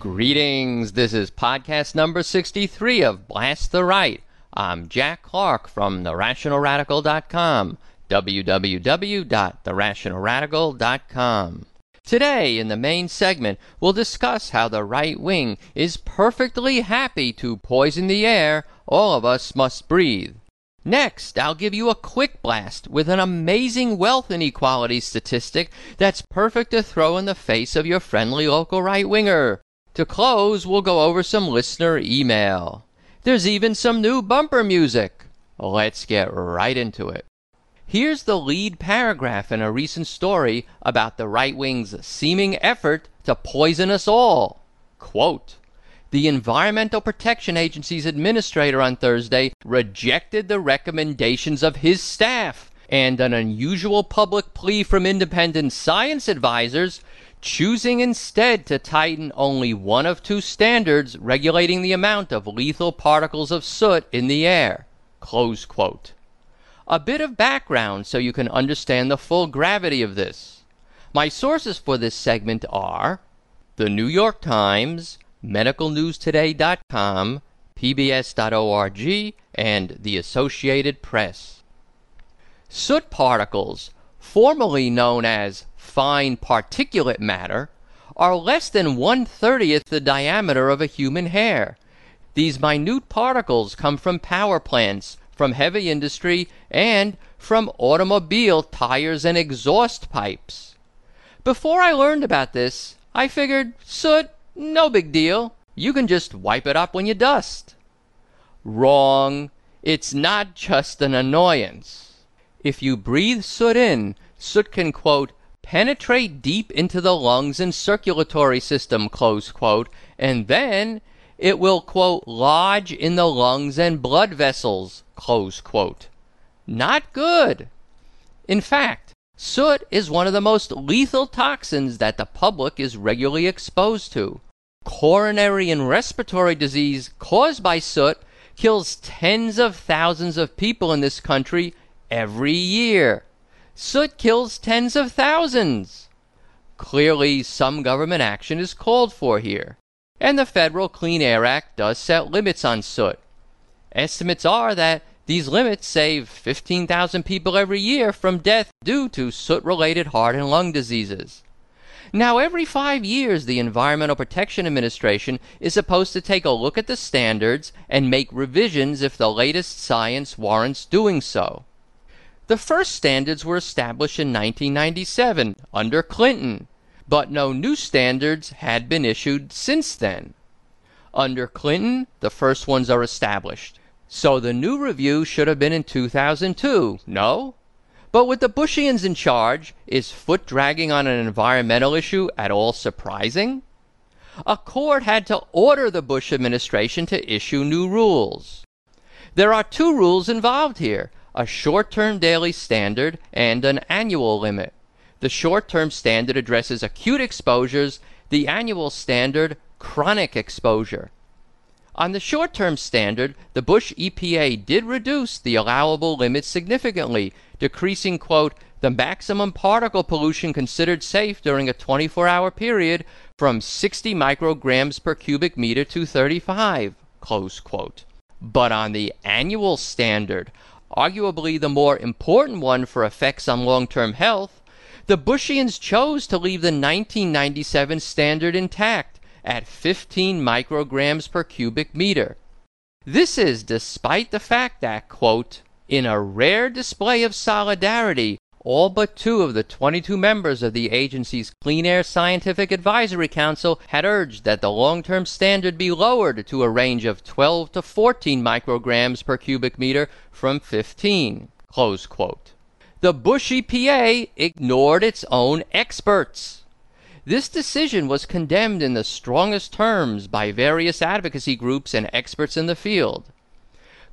Greetings. This is podcast number 63 of Blast the Right. I'm Jack Clark from therationalradical.com. www.therationalradical.com. Today, in the main segment, we'll discuss how the right wing is perfectly happy to poison the air all of us must breathe. Next, I'll give you a quick blast with an amazing wealth inequality statistic that's perfect to throw in the face of your friendly local right winger. To close, we'll go over some listener email. There's even some new bumper music. Let's get right into it. Here's the lead paragraph in a recent story about the right wing's seeming effort to poison us all. Quote, the Environmental Protection Agency's administrator on Thursday rejected the recommendations of his staff and an unusual public plea from independent science advisors, choosing instead to tighten only one of two standards regulating the amount of lethal particles of soot in the air. Close quote. A bit of background so you can understand the full gravity of this. My sources for this segment are the New York Times, medicalnewstoday.com, pbs.org, and the Associated Press. Soot particles, formerly known as fine particulate matter, are less than one thirtieth the diameter of a human hair. These minute particles come from power plants, from heavy industry, and from automobile tires and exhaust pipes. Before I learned about this, I figured soot, no big deal. You can just wipe it up when you dust. Wrong. It's not just an annoyance. If you breathe soot in, soot can, quote, penetrate deep into the lungs and circulatory system, close quote, and then it will, quote, lodge in the lungs and blood vessels, close quote. Not good. In fact, soot is one of the most lethal toxins that the public is regularly exposed to. Coronary and respiratory disease caused by soot kills tens of thousands of people in this country every year. Soot kills tens of thousands. Clearly, some government action is called for here, and the Federal Clean Air Act does set limits on soot. Estimates are that these limits save 15,000 people every year from death due to soot related heart and lung diseases. Now, every five years, the Environmental Protection Administration is supposed to take a look at the standards and make revisions if the latest science warrants doing so. The first standards were established in 1997 under Clinton, but no new standards had been issued since then. Under Clinton, the first ones are established. So the new review should have been in 2002, no? But with the Bushians in charge, is foot dragging on an environmental issue at all surprising? A court had to order the Bush administration to issue new rules. There are two rules involved here a short term daily standard and an annual limit. The short term standard addresses acute exposures, the annual standard, chronic exposure. On the short term standard, the Bush EPA did reduce the allowable limit significantly, decreasing, quote, the maximum particle pollution considered safe during a 24 hour period from 60 micrograms per cubic meter to 35, close quote. But on the annual standard, arguably the more important one for effects on long term health, the Bushians chose to leave the 1997 standard intact at 15 micrograms per cubic meter. This is despite the fact that, quote, in a rare display of solidarity, all but two of the 22 members of the agency's Clean Air Scientific Advisory Council had urged that the long term standard be lowered to a range of 12 to 14 micrograms per cubic meter from 15. Close quote. The Bush EPA ignored its own experts. This decision was condemned in the strongest terms by various advocacy groups and experts in the field.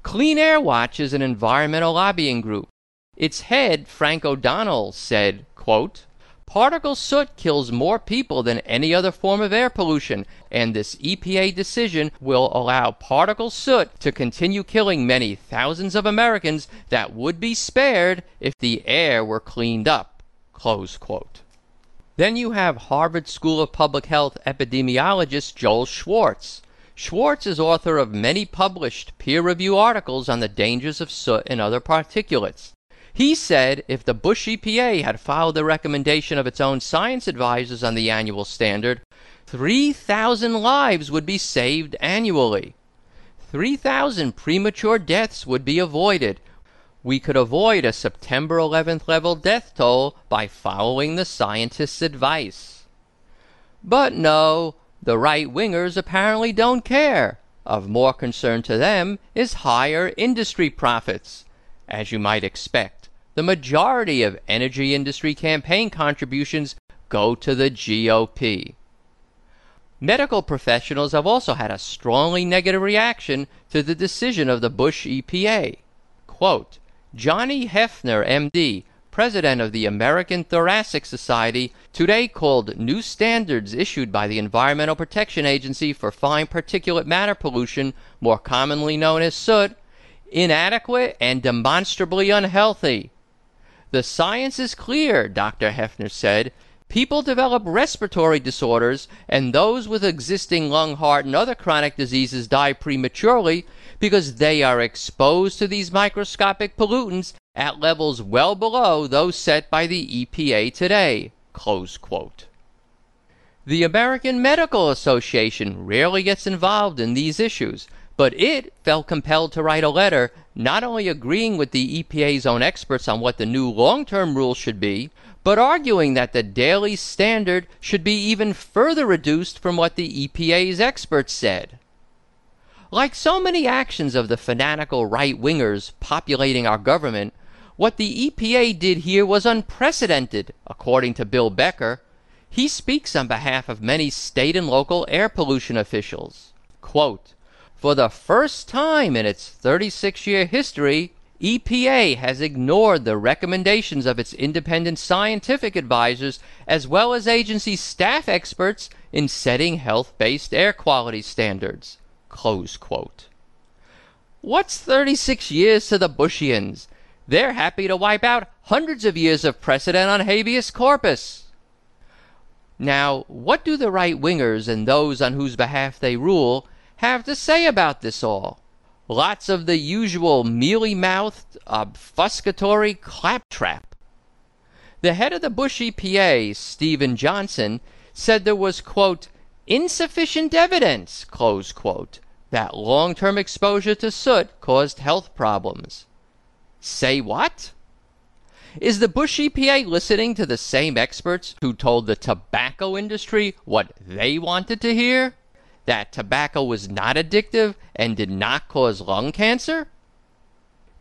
Clean Air Watch is an environmental lobbying group. Its head, Frank O'Donnell, said, quote, Particle soot kills more people than any other form of air pollution, and this EPA decision will allow particle soot to continue killing many thousands of Americans that would be spared if the air were cleaned up. Then you have Harvard School of Public Health epidemiologist Joel Schwartz. Schwartz is author of many published peer review articles on the dangers of soot and other particulates. He said if the Bush EPA had followed the recommendation of its own science advisors on the annual standard, 3,000 lives would be saved annually. 3,000 premature deaths would be avoided. We could avoid a September 11th level death toll by following the scientists' advice. But no, the right wingers apparently don't care. Of more concern to them is higher industry profits. As you might expect, the majority of energy industry campaign contributions go to the GOP. Medical professionals have also had a strongly negative reaction to the decision of the Bush EPA. Quote, Johnny Hefner, MD, president of the American Thoracic Society, today called new standards issued by the Environmental Protection Agency for fine particulate matter pollution, more commonly known as soot, inadequate and demonstrably unhealthy. The science is clear, Dr. Heffner said. People develop respiratory disorders, and those with existing lung, heart, and other chronic diseases die prematurely because they are exposed to these microscopic pollutants at levels well below those set by the EPA today. The American Medical Association rarely gets involved in these issues, but it felt compelled to write a letter not only agreeing with the EPA's own experts on what the new long term rules should be, but arguing that the daily standard should be even further reduced from what the EPA's experts said. Like so many actions of the fanatical right wingers populating our government, what the EPA did here was unprecedented, according to Bill Becker. He speaks on behalf of many state and local air pollution officials. Quote, for the first time in its 36 year history, EPA has ignored the recommendations of its independent scientific advisors as well as agency staff experts in setting health based air quality standards. What's 36 years to the Bushians? They're happy to wipe out hundreds of years of precedent on habeas corpus. Now, what do the right wingers and those on whose behalf they rule have to say about this all? Lots of the usual mealy mouthed, obfuscatory claptrap. The head of the Bush EPA, Stephen Johnson, said there was, quote, insufficient evidence, close quote, that long term exposure to soot caused health problems. Say what? Is the Bush EPA listening to the same experts who told the tobacco industry what they wanted to hear? That tobacco was not addictive and did not cause lung cancer?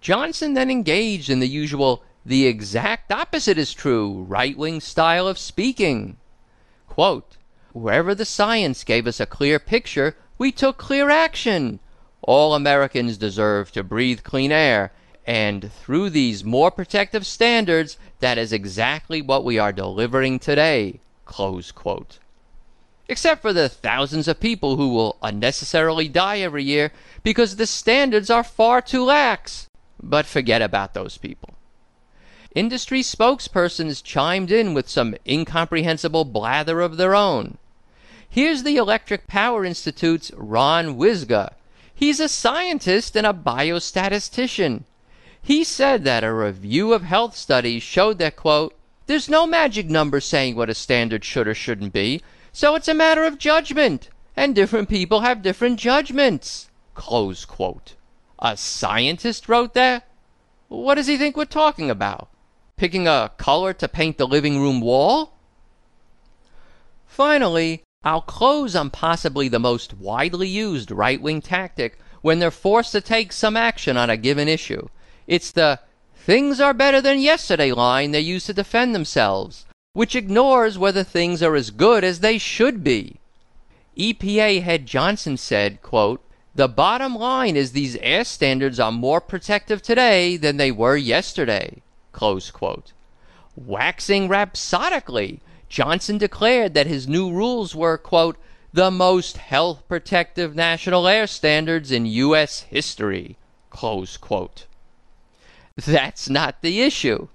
Johnson then engaged in the usual the exact opposite is true right wing style of speaking. Quote, Wherever the science gave us a clear picture, we took clear action. All Americans deserve to breathe clean air, and through these more protective standards, that is exactly what we are delivering today. Close quote except for the thousands of people who will unnecessarily die every year because the standards are far too lax. But forget about those people. Industry spokespersons chimed in with some incomprehensible blather of their own. Here's the Electric Power Institute's Ron Wyzga. He's a scientist and a biostatistician. He said that a review of health studies showed that, quote, there's no magic number saying what a standard should or shouldn't be, so it's a matter of judgment, and different people have different judgments. Close quote. A scientist wrote that? What does he think we're talking about? Picking a color to paint the living room wall? Finally, I'll close on possibly the most widely used right wing tactic when they're forced to take some action on a given issue. It's the things are better than yesterday line they use to defend themselves which ignores whether things are as good as they should be. EPA head Johnson said, quote, The bottom line is these air standards are more protective today than they were yesterday. Close quote. Waxing rhapsodically, Johnson declared that his new rules were, quote, the most health protective national air standards in U.S. history, close quote. That's not the issue.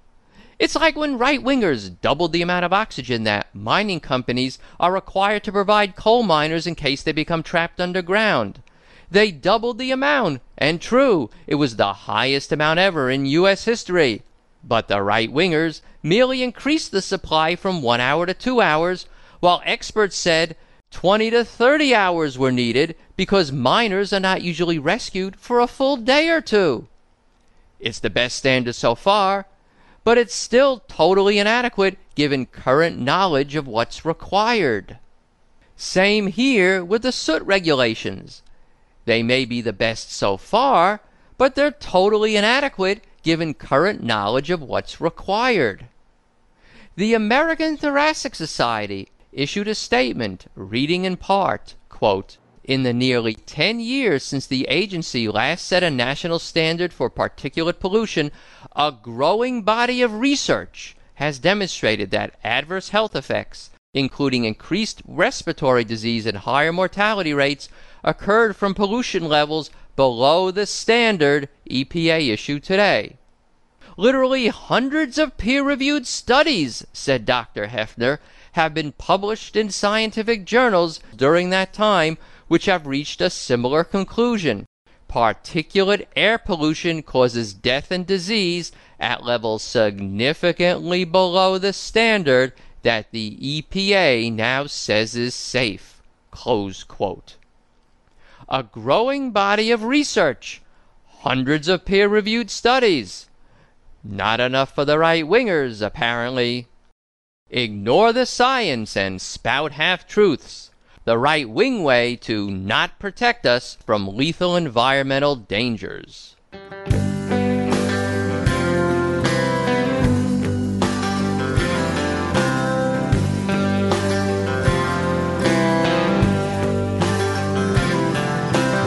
It's like when right wingers doubled the amount of oxygen that mining companies are required to provide coal miners in case they become trapped underground. They doubled the amount, and true, it was the highest amount ever in U.S. history. But the right wingers merely increased the supply from one hour to two hours, while experts said 20 to 30 hours were needed because miners are not usually rescued for a full day or two. It's the best standard so far, but it's still totally inadequate given current knowledge of what's required. Same here with the soot regulations. They may be the best so far, but they're totally inadequate given current knowledge of what's required. The American Thoracic Society issued a statement reading in part, quote, in the nearly 10 years since the agency last set a national standard for particulate pollution, a growing body of research has demonstrated that adverse health effects, including increased respiratory disease and higher mortality rates, occurred from pollution levels below the standard EPA issued today. Literally hundreds of peer reviewed studies, said Dr. Heffner, have been published in scientific journals during that time which have reached a similar conclusion. Particulate air pollution causes death and disease at levels significantly below the standard that the EPA now says is safe. Close quote a growing body of research, hundreds of peer reviewed studies. Not enough for the right wingers, apparently. Ignore the science and spout half truths. The right wing way to not protect us from lethal environmental dangers.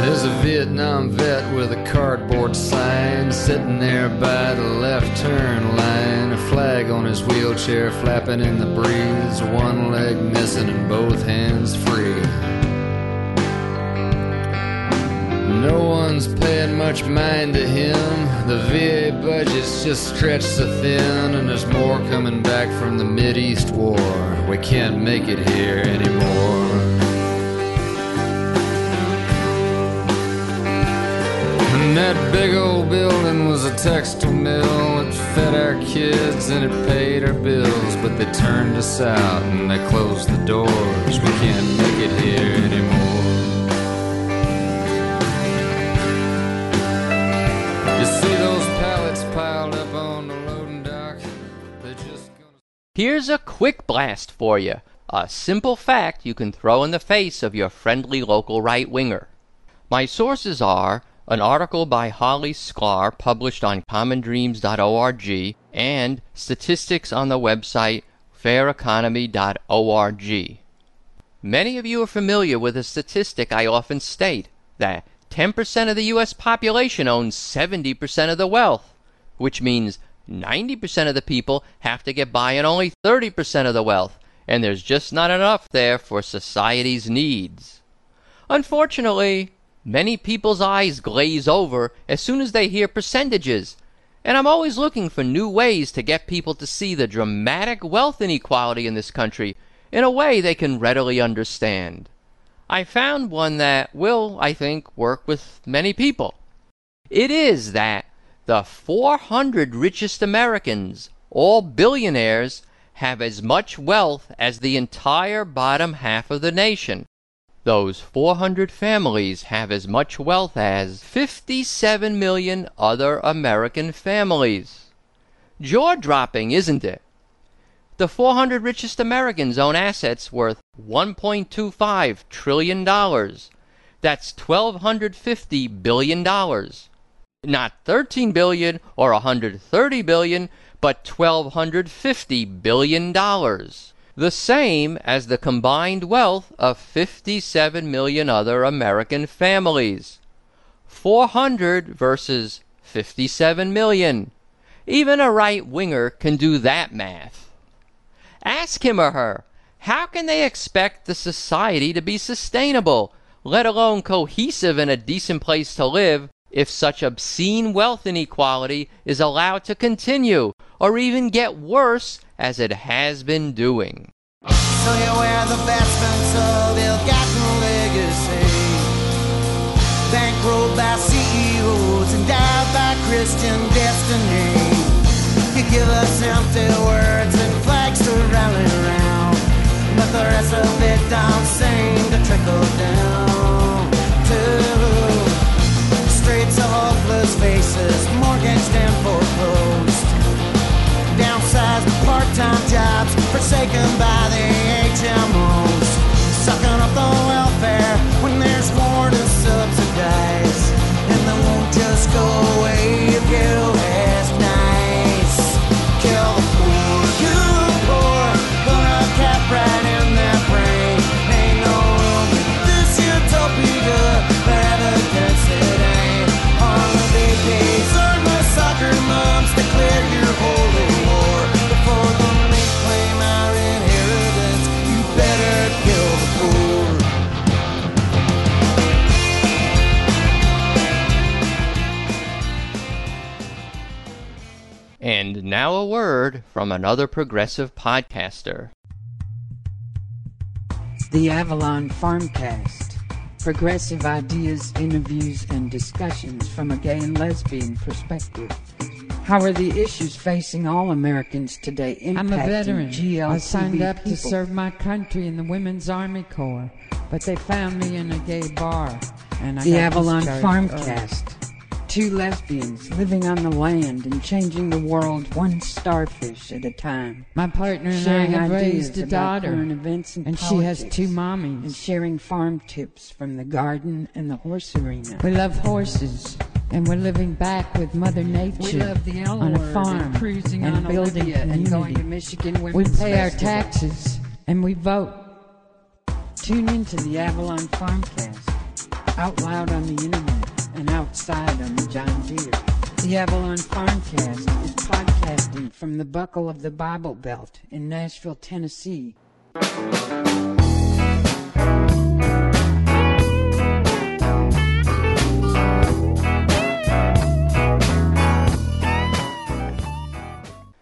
There's a Vietnam vet with a cardboard sign sitting there by the left turn line. A flag on his wheelchair flapping in the breeze, one leg missing and both hands free. No one's paying much mind to him. The VA budget's just stretched so thin, and there's more coming back from the Mideast war. We can't make it here anymore. That big old building was a textile mill. It fed our kids and it paid our bills. But they turned us out and they closed the doors. We can't make it here anymore. You see those pallets piled up on the loading dock? They're just gonna. Here's a quick blast for you. A simple fact you can throw in the face of your friendly local right winger. My sources are an article by Holly Sklar published on commondreams.org and statistics on the website faireconomy.org. Many of you are familiar with a statistic I often state that 10% of the U.S. population owns 70% of the wealth, which means 90% of the people have to get by on only 30% of the wealth, and there's just not enough there for society's needs. Unfortunately, many people's eyes glaze over as soon as they hear percentages, and I'm always looking for new ways to get people to see the dramatic wealth inequality in this country in a way they can readily understand. I found one that will, I think, work with many people. It is that the 400 richest Americans, all billionaires, have as much wealth as the entire bottom half of the nation. Those 400 families have as much wealth as 57 million other American families. Jaw dropping, isn't it? The 400 richest Americans own assets worth $1.25 trillion. That's $1,250 billion. Not 13 billion or 130 billion, but 1,250 billion dollars. The same as the combined wealth of 57 million other American families. 400 versus 57 million. Even a right winger can do that math. Ask him or her, how can they expect the society to be sustainable, let alone cohesive and a decent place to live, if such obscene wealth inequality is allowed to continue, or even get worse as it has been doing? So you wear the vestments of ill-gotten legacy. Bankrolled by CEOs, endowed by Christian destiny. You give us empty words and flags to rally around But the rest of it don't seem to trickle down. To Streets of hopeless faces, mortgaged and foreclosed Downsized part-time jobs forsaken by the HMOs Sucking up the from another progressive podcaster. The Avalon Farmcast. Progressive ideas, interviews, and discussions from a gay and lesbian perspective. How are the issues facing all Americans today impacting I'm a veteran. GLTV I signed up people? to serve my country in the Women's Army Corps, but they found me in a gay bar, and I The got Avalon Farmcast. early. Two lesbians living on the land and changing the world one starfish at a time. My partner and I have raised a daughter, events and, and she has two and mommies. sharing farm tips from the garden and the horse arena. We love horses, and we're living back with Mother Nature We love the L on a farm and cruising and on building Olivia and community. going to Michigan we pay our taxes, and we vote. Tune in to the Avalon Farmcast, out loud on the internet and outside on the John Deere. The Avalon Farmcast is podcasting from the buckle of the Bible Belt in Nashville, Tennessee.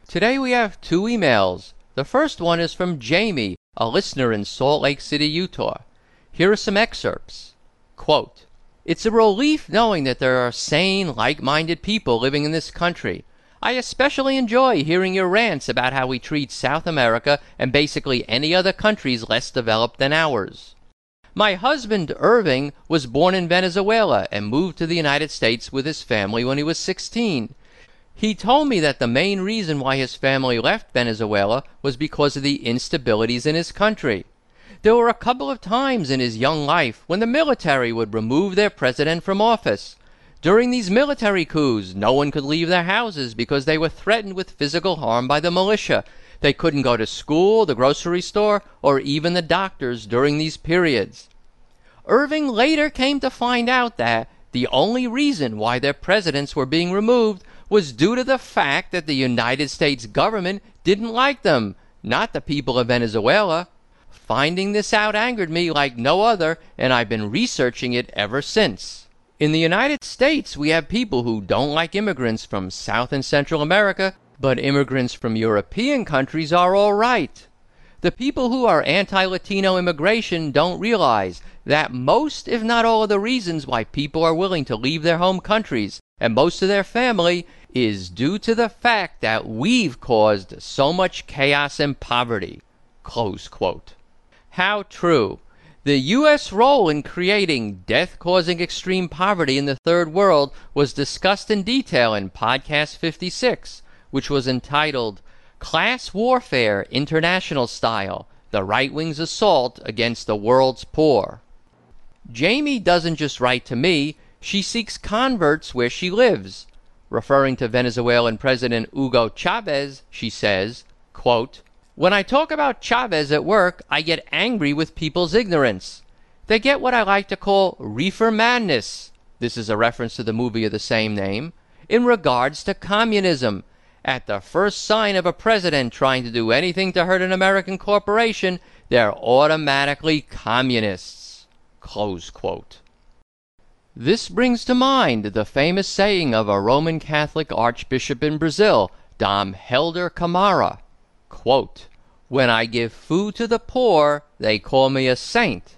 Today we have two emails. The first one is from Jamie, a listener in Salt Lake City, Utah. Here are some excerpts. Quote, It's a relief knowing that there are sane, like-minded people living in this country. I especially enjoy hearing your rants about how we treat South America and basically any other countries less developed than ours. My husband, Irving, was born in Venezuela and moved to the United States with his family when he was 16. He told me that the main reason why his family left Venezuela was because of the instabilities in his country. There were a couple of times in his young life when the military would remove their president from office. During these military coups, no one could leave their houses because they were threatened with physical harm by the militia. They couldn't go to school, the grocery store, or even the doctors during these periods. Irving later came to find out that the only reason why their presidents were being removed was due to the fact that the United States government didn't like them, not the people of Venezuela. Finding this out angered me like no other, and I've been researching it ever since. In the United States, we have people who don't like immigrants from South and Central America, but immigrants from European countries are all right. The people who are anti Latino immigration don't realize that most, if not all, of the reasons why people are willing to leave their home countries and most of their family is due to the fact that we've caused so much chaos and poverty. Close quote. How true. The U.S. role in creating death causing extreme poverty in the third world was discussed in detail in Podcast 56, which was entitled Class Warfare International Style The Right Wing's Assault Against the World's Poor. Jamie doesn't just write to me, she seeks converts where she lives. Referring to Venezuelan President Hugo Chavez, she says, quote, When I talk about Chavez at work, I get angry with people's ignorance. They get what I like to call reefer madness. This is a reference to the movie of the same name. In regards to communism. At the first sign of a president trying to do anything to hurt an American corporation, they're automatically communists. This brings to mind the famous saying of a Roman Catholic archbishop in Brazil, Dom Helder Camara. Quote, When I give food to the poor, they call me a saint.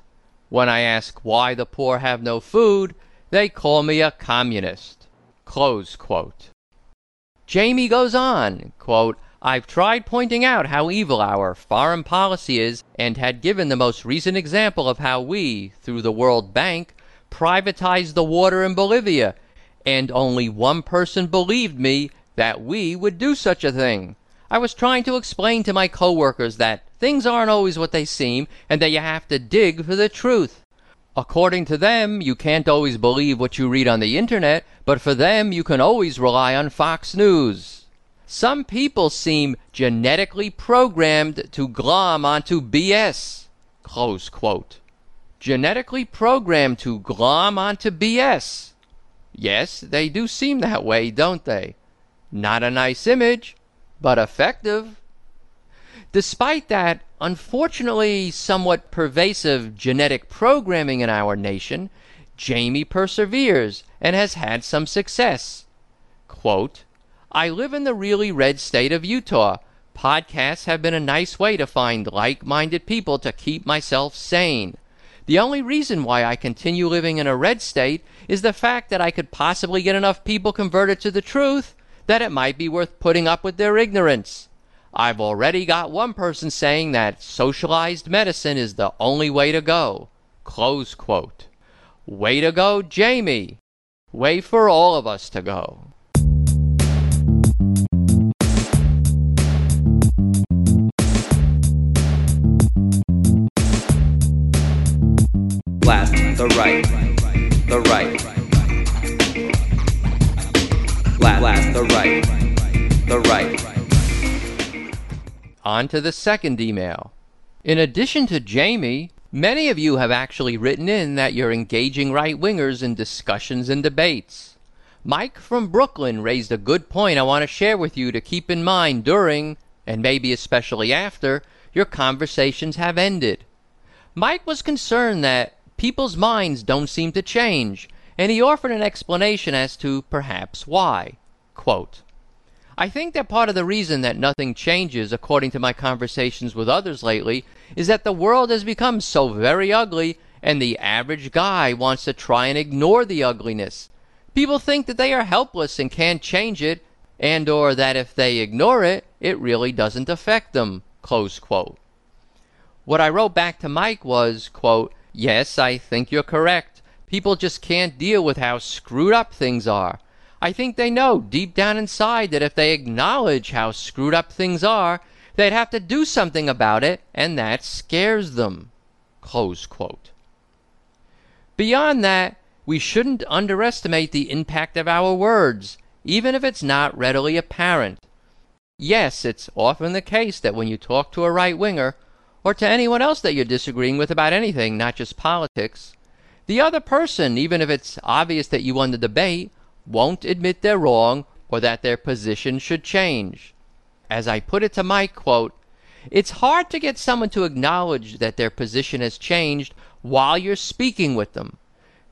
When I ask why the poor have no food, they call me a communist. Jamie goes on, quote, I've tried pointing out how evil our foreign policy is and had given the most recent example of how we, through the World Bank, privatized the water in Bolivia, and only one person believed me that we would do such a thing. I was trying to explain to my coworkers that things aren't always what they seem and that you have to dig for the truth. According to them, you can't always believe what you read on the internet, but for them, you can always rely on Fox News. Some people seem genetically programmed to glom onto BS. Close quote. Genetically programmed to glom onto BS. Yes, they do seem that way, don't they? Not a nice image, but effective. Despite that unfortunately somewhat pervasive genetic programming in our nation, Jamie perseveres and has had some success. Quote, I live in the really red state of Utah. Podcasts have been a nice way to find like minded people to keep myself sane. The only reason why I continue living in a red state is the fact that I could possibly get enough people converted to the truth that it might be worth putting up with their ignorance. I've already got one person saying that socialized medicine is the only way to go. Close quote. Way to go, Jamie. Way for all of us to go. Blast the right, the right. Blast the right, the right. On to the second email. In addition to Jamie, many of you have actually written in that you're engaging right wingers in discussions and debates. Mike from Brooklyn raised a good point I want to share with you to keep in mind during, and maybe especially after, your conversations have ended. Mike was concerned that people's minds don't seem to change, and he offered an explanation as to perhaps why. Quote, I think that part of the reason that nothing changes, according to my conversations with others lately, is that the world has become so very ugly, and the average guy wants to try and ignore the ugliness. People think that they are helpless and can't change it, and or that if they ignore it, it really doesn't affect them. Close quote. What I wrote back to Mike was, quote, Yes, I think you're correct. People just can't deal with how screwed up things are. I think they know deep down inside that if they acknowledge how screwed up things are, they'd have to do something about it, and that scares them. Beyond that, we shouldn't underestimate the impact of our words, even if it's not readily apparent. Yes, it's often the case that when you talk to a right winger, or to anyone else that you're disagreeing with about anything, not just politics, the other person, even if it's obvious that you won the debate, won't admit they're wrong or that their position should change. As I put it to Mike, quote, it's hard to get someone to acknowledge that their position has changed while you're speaking with them.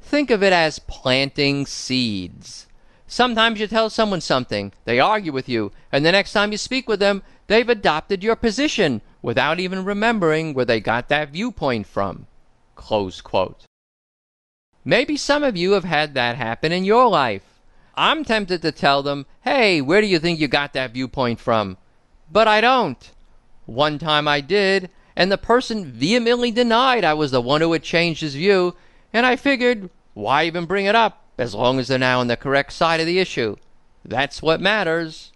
Think of it as planting seeds. Sometimes you tell someone something, they argue with you, and the next time you speak with them, they've adopted your position without even remembering where they got that viewpoint from. Close quote. Maybe some of you have had that happen in your life. I'm tempted to tell them, hey, where do you think you got that viewpoint from? But I don't. One time I did, and the person vehemently denied I was the one who had changed his view, and I figured, why even bring it up, as long as they're now on the correct side of the issue? That's what matters.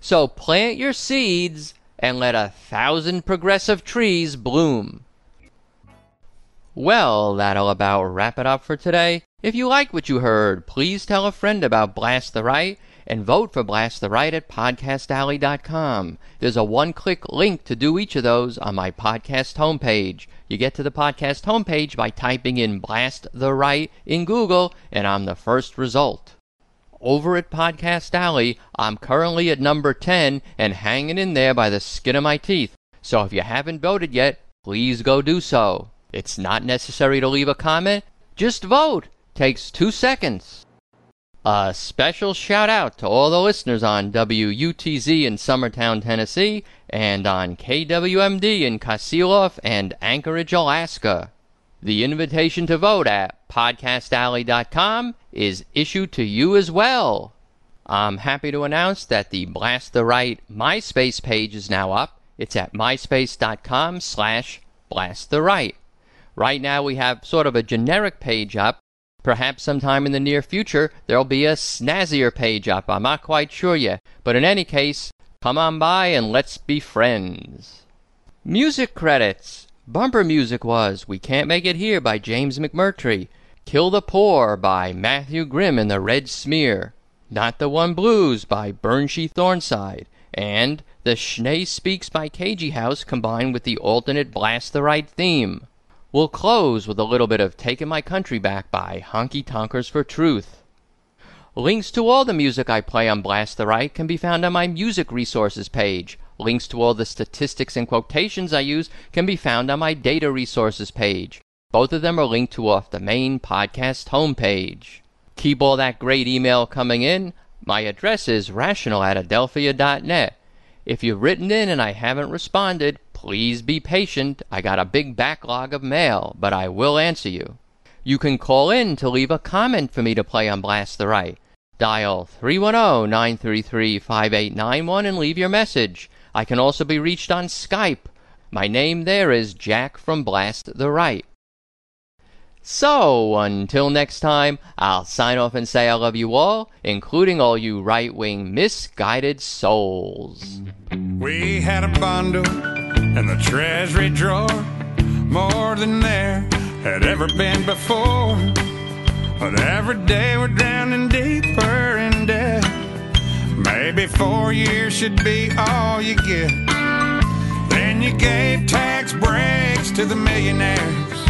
So plant your seeds and let a thousand progressive trees bloom. Well, that'll about wrap it up for today. If you like what you heard, please tell a friend about Blast the Right and vote for Blast the Right at podcastalley.com. There's a one click link to do each of those on my podcast homepage. You get to the podcast homepage by typing in Blast the Right in Google, and I'm the first result. Over at Podcast Alley, I'm currently at number 10 and hanging in there by the skin of my teeth. So if you haven't voted yet, please go do so. It's not necessary to leave a comment, just vote. Takes two seconds. A special shout out to all the listeners on WUTZ in Summertown, Tennessee, and on KWMD in Kasilof and Anchorage, Alaska. The invitation to vote at podcastalley.com is issued to you as well. I'm happy to announce that the Blast the Right MySpace page is now up. It's at myspace.com slash blast the right. Right now we have sort of a generic page up. Perhaps sometime in the near future there'll be a snazzier page up. I'm not quite sure yet. But in any case, come on by and let's be friends. Music credits. Bumper music was We Can't Make It Here by James McMurtry. Kill the Poor by Matthew Grimm and the Red Smear. Not the One Blues by Burnshee Thornside. And The Schnee Speaks by Cagey House combined with the alternate Blast the Right theme. We'll close with a little bit of Taking My Country Back by Honky Tonkers for Truth. Links to all the music I play on Blast the Right can be found on my music resources page. Links to all the statistics and quotations I use can be found on my data resources page. Both of them are linked to off the main podcast homepage. Keep all that great email coming in. My address is rational at adelphia.net. If you've written in and I haven't responded, please be patient. I got a big backlog of mail, but I will answer you. You can call in to leave a comment for me to play on Blast the Right. Dial 310 933 5891 and leave your message. I can also be reached on Skype. My name there is Jack from Blast the Right. So, until next time, I'll sign off and say I love you all, including all you right wing misguided souls. We had a bundle in the treasury drawer, more than there had ever been before. But every day we're drowning deeper in debt. Maybe four years should be all you get. Then you gave tax breaks to the millionaires,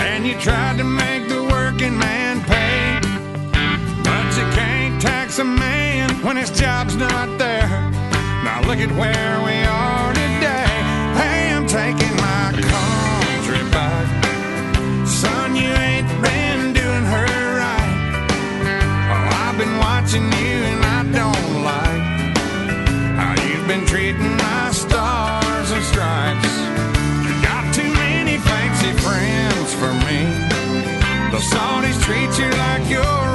and you tried to make the working man pay. But you can't tax a man when his job's not there. Now look at where we are today. Taking my country back. Son, you ain't been doing her right. Oh, I've been watching you and I don't like how you've been treating my stars and stripes. You got too many fancy friends for me. The Saudis treat you like you're